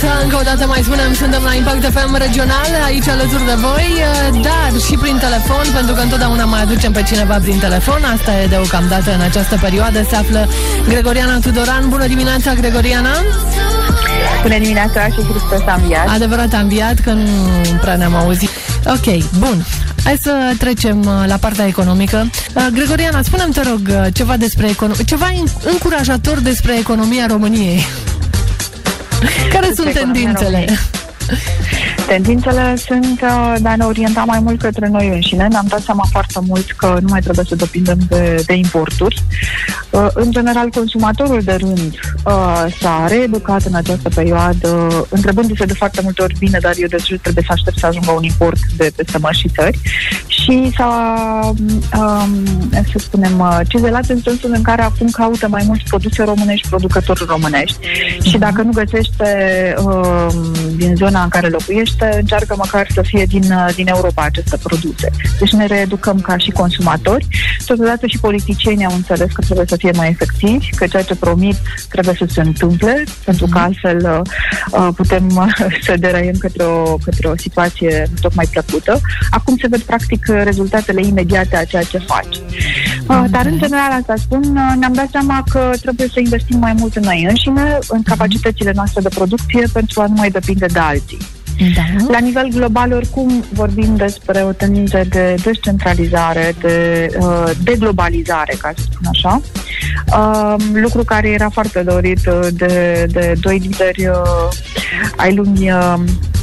dimineața, încă o dată mai spunem, suntem la Impact FM regional, aici alături de voi, dar și prin telefon, pentru că întotdeauna mai aducem pe cineva prin telefon, asta e deocamdată în această perioadă, se află Gregoriana Tudoran. Bună dimineața, Gregoriana! Bună dimineața și Hristos a înviat. Adevărat a înviat, că nu prea ne-am auzit. Ok, bun. Hai să trecem uh, la partea economică. Uh, Gregoriana, spune-mi, te rog, uh, ceva despre economie, ceva încurajator despre economia României. Care sunt tendințele? Tendințele sunt uh, de a ne orienta mai mult către noi înșine. Ne-am dat seama foarte mult că nu mai trebuie să depindem de, de importuri. Uh, în general, consumatorul de rând uh, s-a reeducat în această perioadă, întrebându-se de foarte multe ori bine, dar eu de ce trebuie să aștept să ajungă un import de peste mări și țări. Și s-a, um, să spunem, cizelat în sensul în care acum caută mai mulți produse românești, producători românești. Și dacă nu găsește uh, din zona în care locuiește, este, încearcă măcar să fie din, uh, din Europa aceste produse. Deci ne reeducăm ca și consumatori. Totodată și politicienii au înțeles că trebuie să fie mai efectivi, că ceea ce promit trebuie să se întâmple, pentru că mhm. altfel uh, uh putem uh, să deraiem către o, către o situație nu tocmai plăcută. Acum se ved practic rezultatele imediate a ceea ce faci. Uh, dar în general asta spun, ne-am dat seama că trebuie să investim mai mult în noi înșine, în capacitățile noastre de producție pentru a nu mai depinde de alții. Da. La nivel global, oricum, vorbim despre o tendință de descentralizare, de uh, deglobalizare, ca să spun așa. Uh, lucru care era foarte dorit uh, de, de doi lideri uh, ai lumii uh,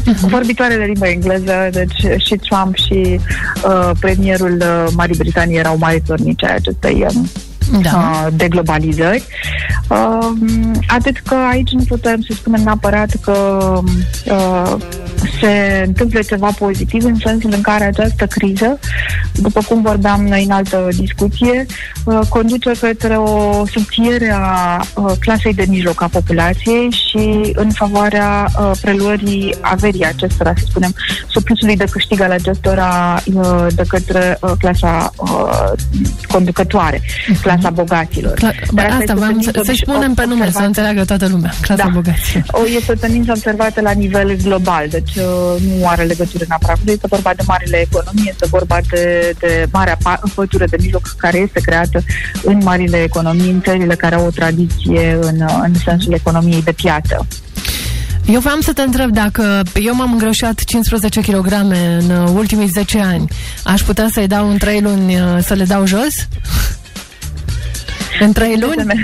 uh-huh. vorbitoare de limba engleză, deci și Trump și uh, premierul uh, Marii Britanii erau mari tornici ai acestei uh, da. uh, de globalizări. Uh, atât că aici nu putem să spunem neapărat că uh, se întâmple ceva pozitiv în sensul în care această criză, după cum vorbeam noi în altă discuție, uh, conduce către o subțiere a uh, clasei de mijloc a populației și în favoarea uh, preluării averii acestora, să spunem, surplusului de câștig al acestora de către clasa conducătoare, uh-huh. clasa bogaților. Cla- Dar asta vreau să, să spunem pe nume, să înțeleagă toată lumea, clasa da. bogaților. O, este o tendință observată la nivel global, deci uh, nu are legătură neapărat cu este vorba de marile economii, este vorba de, de marea pătură de mijloc care este creată în marile economii, în țările care au o tradiție în, în sensul economiei de piață. Eu vreau să te întreb dacă eu m-am îngrășat 15 kg în ultimii 10 ani, aș putea să-i dau în 3 luni uh, să le dau jos? În trei luni?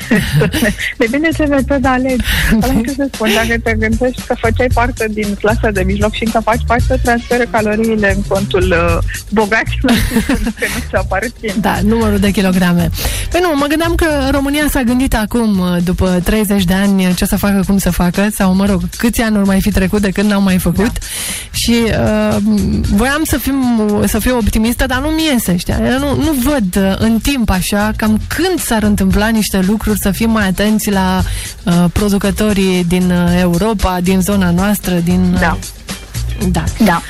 De bine ce metodă alegi. Am ce să spun, dacă te gândești că făceai parte din clasa de mijloc și încă faci parte să transfere caloriile în contul uh, bogaților că nu ți aparțin. Da, numărul de kilograme. Păi nu, mă gândeam că România s-a gândit acum, uh, după 30 de ani, ce să facă, cum să facă, sau mă rog, câți ani ori mai fi trecut de când n-au mai făcut. Da. Și uh, voiam să, fim, să fiu optimistă, dar nu-mi iese, știa? Eu nu, nu văd uh, în timp așa, cam când s-ar întâmpla întâmpla niște lucruri, să fim mai atenți la uh, producătorii din uh, Europa, din zona noastră, din... Uh, da. Da. da.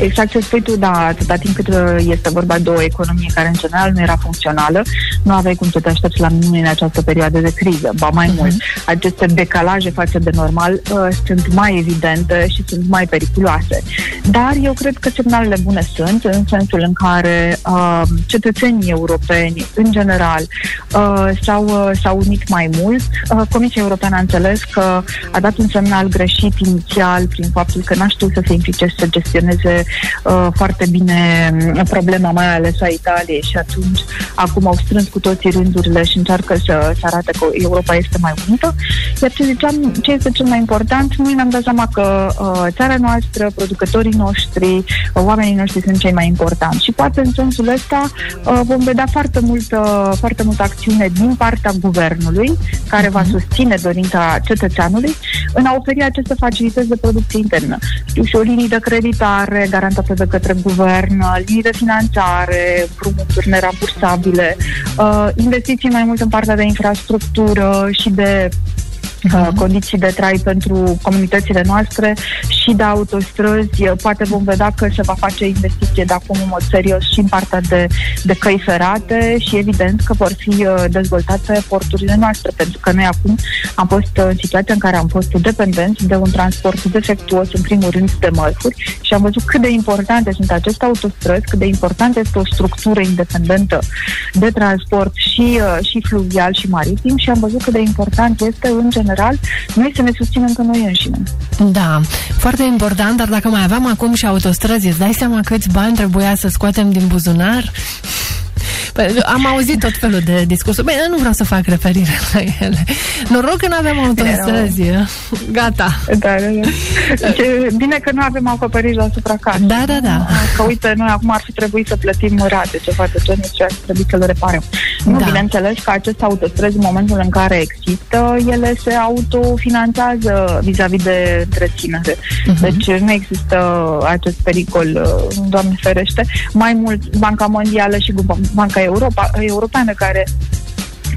Exact ce spui tu, da, atâta timp cât uh, este vorba de o economie care în general nu era funcțională, nu aveai cum să te aștepți la minune în această perioadă de criză. Ba mai uh-huh. mult, aceste decalaje față de normal uh, sunt mai evidente și sunt mai periculoase. Dar eu cred că semnalele bune sunt, în sensul în care uh, cetățenii europeni, în general, uh, s-au, uh, s-au unit mai mult. Uh, Comisia Europeană a înțeles că a dat un semnal greșit inițial prin faptul că n-a știut să se implice să gestioneze uh, foarte bine mm, problema, mai ales a Italiei. Și atunci acum au strâns cu toții rândurile și încearcă să, să arate că Europa este mai unită. Iar ce ziceam, ce este cel mai important, noi ne-am dat seama că uh, țara noastră, producătorii noștri, uh, oamenii noștri sunt cei mai importanti și poate în sensul ăsta uh, vom vedea foarte multă, foarte multă acțiune din partea guvernului care va mhm. susține dorința cetățeanului în a oferi aceste facilități de producție internă. Știu și o linii de creditare, garantate de către guvern, linii de finanțare, împrumuturi nerambursabile, uh, investiții mai mult în partea de infrastructură și de uh, condiții de trai pentru comunitățile noastre și de autostrăzi. Uh, Poate vom vedea că se va face investiție de acum în mod serios și în partea de, de căi ferate și evident că vor fi uh, dezvoltate porturile noastre, pentru că noi acum am fost în situația în care am fost dependenți de un transport defectuos, în primul rând, de mărfuri și am văzut cât de importante sunt aceste autostrăzi, cât de importantă este o structură independentă de transport și, și fluvial și maritim și am văzut cât de important este, în general, noi să ne susținem că noi înșine. Da, foarte important, dar dacă mai aveam acum și autostrăzi, îți dai seama câți bani trebuia să scoatem din buzunar? Păi, am auzit tot felul de discursuri. Băi, nu vreau să fac referire la ele. Noroc că nu avem autostrăzi. Gata. Da, da, da. Ce bine că nu avem acoperiș la supracat. Da, da, da. Că uite, noi acum ar fi trebuit să plătim rate, ceva de genul și ar trebui să le reparăm. Nu, Da. bineînțeles că aceste autostrăzi, în momentul în care există, ele se autofinanțează vis-a-vis de întreținere. Mhm. Deci nu există acest pericol, uh, Doamne ferește. Mai mult, Banca Mondială și Banca Europa, Europeană, care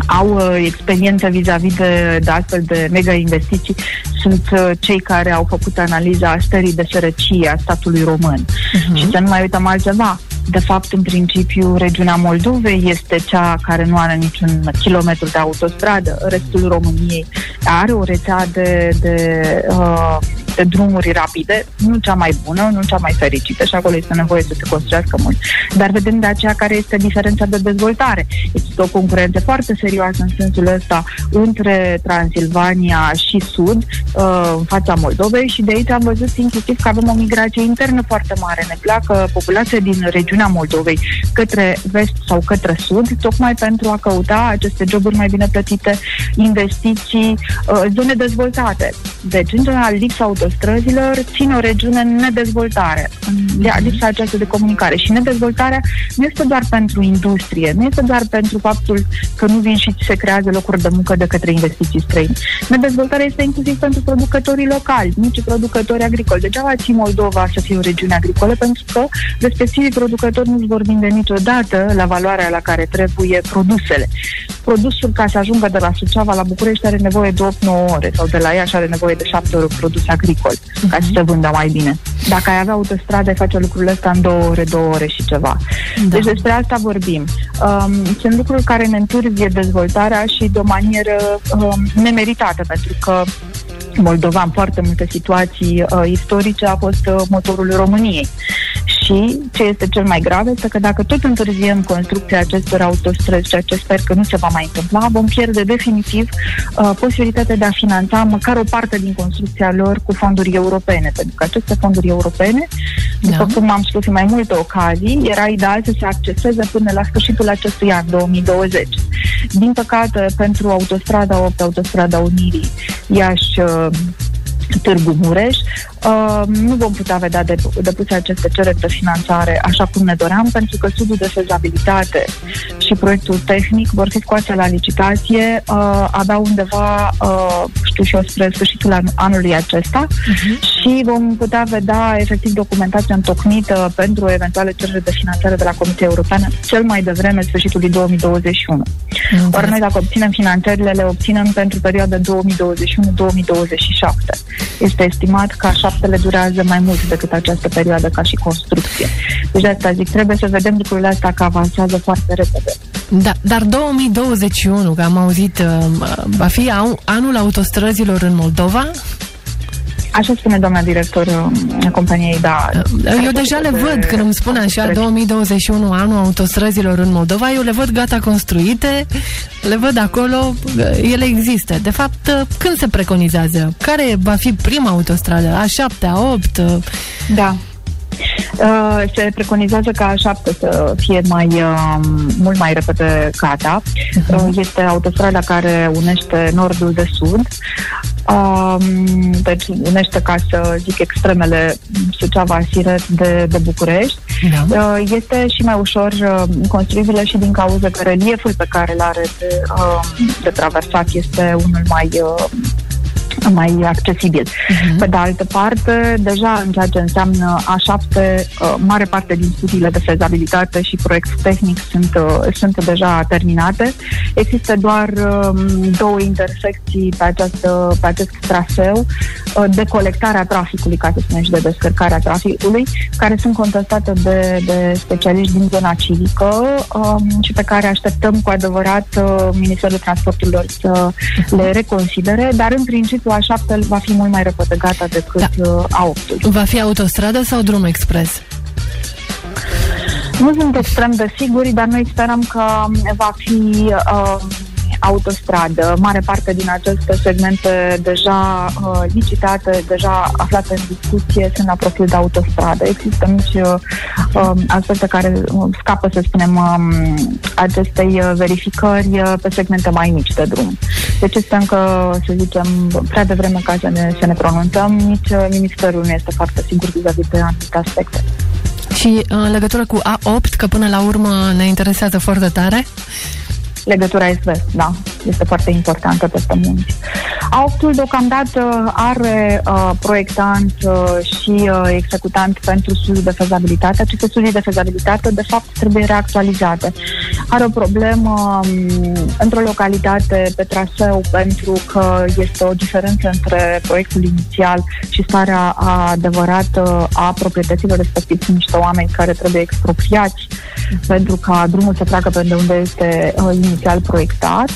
au uh, experiență vis-a-vis de, de astfel de mega investiții sunt uh, cei care au făcut analiza stării de sărăcie a statului român. Mhm. Și să nu mai uităm altceva. De fapt, în principiu, regiunea Moldovei este cea care nu are niciun kilometru de autostradă. Restul României are o rețea de, de, uh, de drumuri rapide, nu cea mai bună, nu cea mai fericită și acolo este nevoie să se construiască mult. Dar vedem de aceea care este diferența de dezvoltare. Există o concurență foarte serioasă în sensul ăsta între Transilvania și Sud, uh, în fața Moldovei și de aici am văzut inclusiv că avem o migrație internă foarte mare. Ne pleacă populația din regiunea Moldovei către vest sau către sud, tocmai pentru a căuta aceste joburi mai bine plătite, investiții, uh, zone dezvoltate. Deci, în general, lipsa autostrăzilor ține o regiune în nedezvoltare, în lipsa aceasta de comunicare. Și nedezvoltarea nu este doar pentru industrie, nu este doar pentru faptul că nu vin și se creează locuri de muncă de către investiții străini. Nedezvoltarea este inclusiv pentru producătorii locali, mici producători agricoli. Degeaba ții Moldova să fie o regiune agricolă, pentru că respectivii producători nu-și vor vinde niciodată la valoarea la care trebuie produsele. Produsul, ca să ajungă de la Suceava la București, are nevoie de 8-9 ore sau de la Iași are nevoie de 7 ore produs agricol, ca să se vândă mai bine. Dacă ai avea autostradă, ai face lucrurile astea în 2 ore, 2 ore și ceva. Da. Deci despre asta vorbim. Um, sunt lucruri care ne întârzie dezvoltarea și de o manieră um, nemeritată, pentru că Moldova, în foarte multe situații uh, istorice, a fost uh, motorul României. Și ce este cel mai grav este că dacă tot întârziem construcția acestor autostrăzi, ceea ce sper că nu se va mai întâmpla, vom pierde definitiv uh, posibilitatea de a finanța măcar o parte din construcția lor cu fonduri europene, pentru că aceste fonduri europene, după Da. cum am spus în mai multe ocazii, era ideal să se acceseze până la sfârșitul acestui an, 2020. Din păcate, pentru autostrada 8, autostrada Unirii, Iași, uh, Târgu Mureș, uh, nu vom putea vedea de, depuse aceste cereri de finanțare așa cum ne doream, pentru că studiul de fezabilitate și proiectul tehnic vor fi scoase la licitație uh, abia undeva, uh, știu și eu, spre sfârșitul an- anului acesta și vom putea vedea efectiv documentația întocmită pentru eventuale cereri de finanțare de la Comisia Europeană cel mai devreme sfârșitul 2021. Ori noi dacă obținem finanțările, le obținem pentru perioada 2021-2027. Este estimat că șaptele durează mai mult decât această perioadă ca și construcție. Deci de asta zic, trebuie să vedem lucrurile astea că avansează foarte repede. Da, dar 2021, că am auzit, uh, va fi an- anul autostrăzilor în Moldova? Așa spune doamna director uh, a companiei, da. Eu deja le văd, când îmi spune așa 2021 anul autostrăzilor în Moldova, eu le văd gata construite, le văd acolo, ele există. De fapt, când se preconizează? Care va fi prima autostradă? A 7, a 8? Da. Uh, se preconizează ca a șapte să fie mai uh, mult mai repede gata. Uh, este autostrada care unește nordul de sud. Uh, deci unește, ca să zic, extremele Suceava, Siret de, de București. Da. Uh, este și mai ușor uh, construibilă și din cauza că relieful pe care îl are de, uh, de traversat este unul mai uh, mai accesibil. Uh-huh. Pe de altă parte, deja în ceea ce înseamnă A7, uh, mare parte din studiile de fezabilitate și proiect tehnic sunt, uh, sunt deja terminate. Există doar um, două intersecții pe, această, pe acest traseu uh, de colectarea traficului, ca să spunem, și de descărcarea traficului, care sunt contestate de, de specialiști din zona civică um, și pe care așteptăm cu adevărat Ministerul Transporturilor să le reconsidere, dar în principiu a7 va fi mult mai repătăgată decât da. Uh, A8. Va fi autostradă sau drum expres? Nu sunt extrem de siguri, dar noi sperăm că va fi uh, autostradă. Mare parte din aceste segmente deja uh, licitate, deja aflate în discuție, sunt la profil de autostradă. Există mici uh, um, aspecte care uh, scapă, să spunem, um, acestei uh, verificări uh, pe segmente mai mici de drum. Deci este încă, să zicem, prea devreme ca să ne, să ne pronunțăm. Nici uh, Ministerul nu este foarte sigur vis-a-vis de anumite aspecte. Și în legătură cu A8, că până la urmă ne interesează foarte tare, legătura est-vest, da, este foarte importantă pe munți. Auctul deocamdată are uh, proiectant uh, și uh, executant pentru studii de fezabilitate. Aceste studii de fezabilitate, de fapt, trebuie reactualizate. Are o problemă um, într-o localitate pe traseu pentru că este o diferență între proiectul inițial și starea adevărată a proprietăților respectiv. Sunt niște oameni care trebuie expropriați pentru ca drumul să treacă pe unde este uh, inițial proiectat.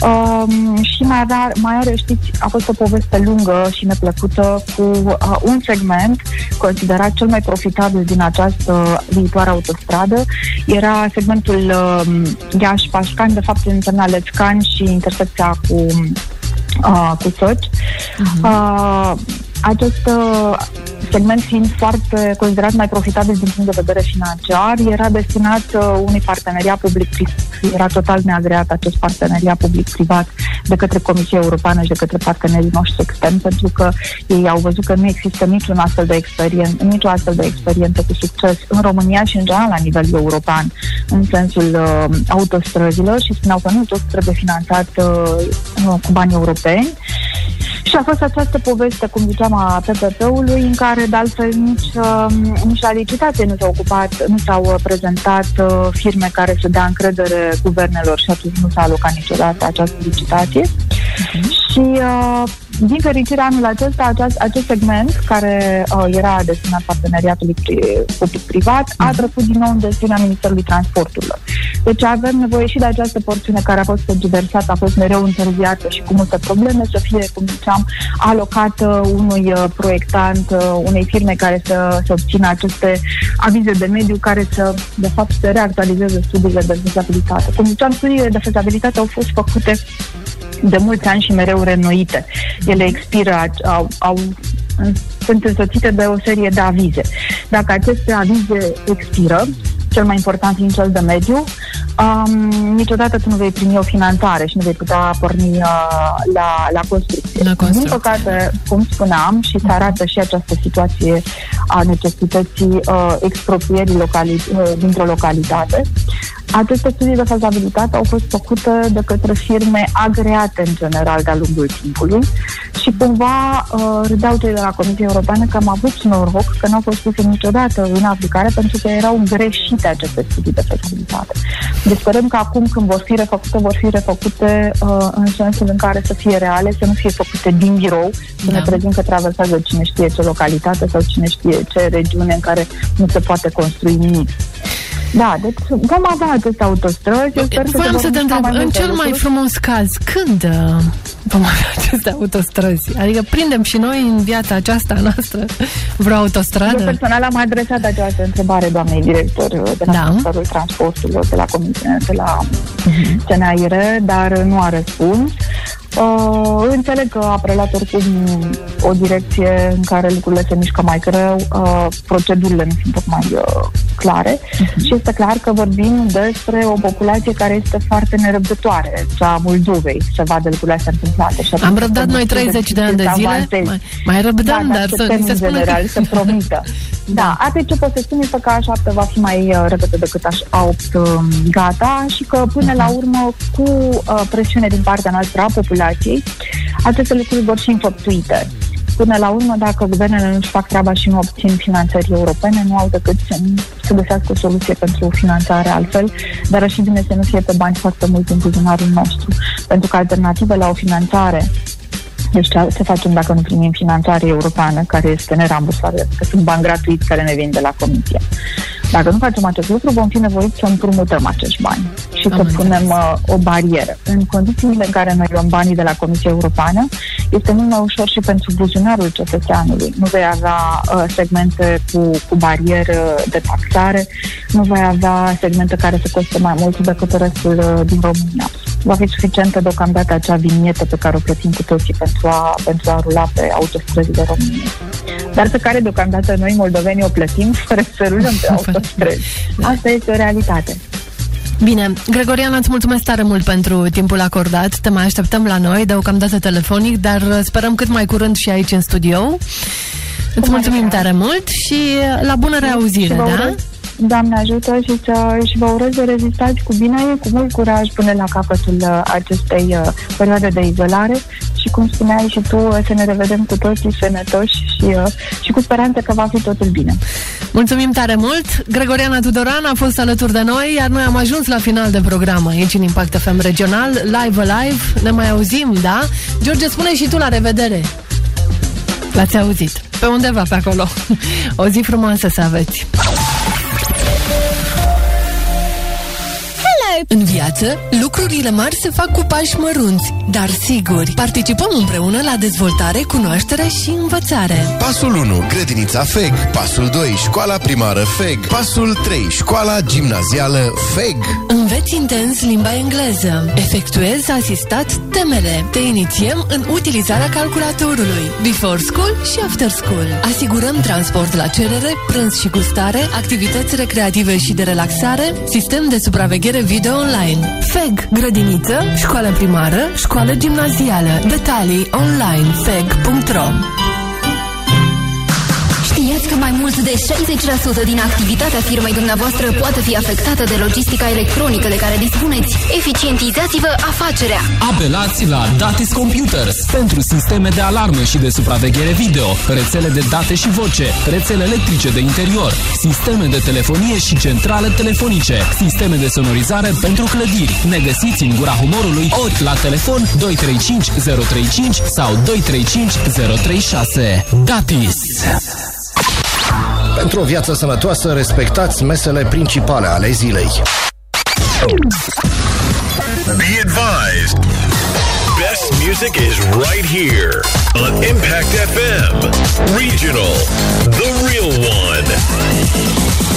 Um, și mai, avea, mai are, știți, a fost o poveste lungă și neplăcută cu uh, un segment considerat cel mai profitabil din această viitoare autostradă. Era segmentul uh, Iași-Pașcani, de fapt însemna Lețcani și intersecția cu, uh, cu Soci. Uh-huh. Uh, acest uh, segment fiind foarte considerat mai profitabil din punct de vedere financiar, era destinat uh, unui parteneriat public-privat. Era total neagreat acest parteneriat public-privat de către Comisia Europeană și de către partenerii noștri externi, pentru că ei au văzut că nu există niciun astfel de experiență, nicio astfel de experiență cu succes în România și în general la nivel european, în sensul uh, autostrăzilor și spuneau că nu tot trebuie finanțat uh, cu bani europeni. Și a fost această poveste, cum ziceam, a PPP-ului, în care, de altfel, nici, uh, nici la licitație nu s-au ocupat, nu s-au uh, prezentat uh, firme care să dea încredere guvernelor și atunci nu s-a alocat niciodată această licitație. Uh-huh. Și uh, din fericire, anul acesta, acest, acest segment, care uh, era destinat parteneriatului public-privat, a mhm. trecut din nou în destinea Ministerului Transporturilor. Deci avem nevoie și de această porțiune care a fost tergiversată, a fost mereu întârziată și cu multe probleme, să fie, cum ziceam, alocată unui uh, proiectant, uh, unei firme care să, să obțină aceste avize de mediu care să, de fapt, să reactualizeze studiile de fezabilitate. Cum ziceam, studiile de fezabilitate au fost făcute de mulți ani și mereu renoite. Ele expiră, au, au sunt însoțite de o serie de avize. Dacă aceste avize expiră, cel mai important fiind cel de mediu, um, niciodată tu nu vei primi o finanțare și nu vei putea porni uh, la, la construcție. La Din păcate, cum spuneam, și se arată și această situație a necesității uh, expropierii locali- uh, dintr-o localitate, aceste studii de fezabilitate au fost făcute de către firme agreate în general de-a lungul timpului și cumva uh, râdeau cei de la Comisia Europeană că am avut noroc că nu au fost puse niciodată în aplicare pentru că erau greșite aceste studii de fezabilitate. Deci sperăm că acum când vor fi refăcute, vor fi refăcute uh, în sensul în care să fie reale, să nu fie făcute din birou, să da. ne trezim că traversează cine știe ce localitate sau cine știe ce regiune în care nu se poate construi nimic. Da, deci vom avea aceste autostrăzi. Eu sper Vreau să te întreb, în cel mai frumos caz, când uh, vom avea aceste autostrăzi? Adică prindem și noi în viața aceasta noastră vreo autostradă? Eu personal am adresat această întrebare doamnei director de la da. Ministerul Transporturilor, de la Comisie, de la uh-huh. CNAIR, dar nu a răspuns. Uh, înțeleg că a preluat oricum o direcție în care lucrurile se mișcă mai greu, uh, procedurile nu sunt tocmai uh, clare uh-huh. și este clar că vorbim despre o populație care este foarte nerăbdătoare, cea a Moldovei, să vadă lucrurile astea întâmplate. Și Am răbdat noi 30 de ani de zile, mai, mai răbdăm, da, dar, dar să, se spună general, că... să promită. Da, atât ce pot să spun este că A7 va fi mai uh, repede decât A8 uh, gata și că până la urmă cu uh, presiune din partea noastră a populației, aceste lucruri vor fi înfăptuite. Până la urmă, dacă guvernele nu-și fac treaba și nu obțin finanțări europene, nu au decât să, să găsească o soluție pentru finanțare altfel, dar și bine să nu fie pe bani foarte mult în buzunarul nostru, pentru că alternativa la o finanțare deci ce facem dacă nu primim finanțare europeană, care este nerambursată, că sunt bani gratuiți care ne vin de la Comisie. Dacă nu facem acest lucru, vom fi nevoiți să împrumutăm acești bani și Am să punem uh, o barieră. În condițiile în care noi luăm banii de la Comisia Europeană, este mult mai ușor și pentru buzunarul cetățeanului. Nu vei avea uh, segmente cu, cu barieră de taxare, nu vei avea segmente care să coste mai mult decât restul uh, din România. Va fi suficientă deocamdată acea vinietă pe care o plătim cu toții pentru a, pentru a rula pe autostrăzile României. Dar pe care deocamdată noi, moldovenii, o plătim fără să rulăm pe autostrăzi. Asta este o realitate. Bine, Gregoriana, îți mulțumesc tare mult pentru timpul acordat. Te mai așteptăm la noi, deocamdată telefonic, dar sperăm cât mai curând și aici în studio. Îți mulțumim tare mult și la bună reauzire, da? Doamne ajută și, să, și vă urez să rezistați cu bine, cu mult curaj până la capătul uh, acestei uh, perioade de izolare și cum spuneai și tu, uh, să ne revedem cu toții sănătoși și, și cu speranță că va fi totul bine. Mulțumim tare mult! Gregoriana Tudoran a fost alături de noi, iar noi am ajuns la final de program aici în Impact FM Regional, live live. Ne mai auzim, da? George, spune și tu la revedere! L-ați auzit. Pe undeva pe acolo. O zi frumoasă să aveți! În viață, lucrurile mari se fac cu pași mărunți, dar siguri. Participăm împreună la dezvoltare, cunoaștere și învățare. Pasul 1. Grădinița FEG. Pasul 2. Școala primară FEG. Pasul 3. Școala gimnazială FEG. Înveți intens limba engleză. Efectuezi asistat temele. Te inițiem în utilizarea calculatorului. Before school și after school. Asigurăm transport la cerere, prânz și gustare, activități recreative și de relaxare, sistem de supraveghere video online. FEG, grădiniță, școală primară, școală gimnazială. Detalii online feg.ro Știați că mai mult de 60% din activitatea firmei dumneavoastră poate fi afectată de logistica electronică de care dispuneți? Eficientizați-vă afacerea! Apelați la Datis Computers pentru sisteme de alarmă și de supraveghere video, rețele de date și voce, rețele electrice de interior, sisteme de telefonie și centrale telefonice, sisteme de sonorizare pentru clădiri. Ne găsiți în gura humorului ori la telefon 235 035 sau 235 036. Datis! Pentru o viață sănătoasă, respectați mesele principale ale zilei. Be advised. Best music is right here on Impact FM. Regional. The real one.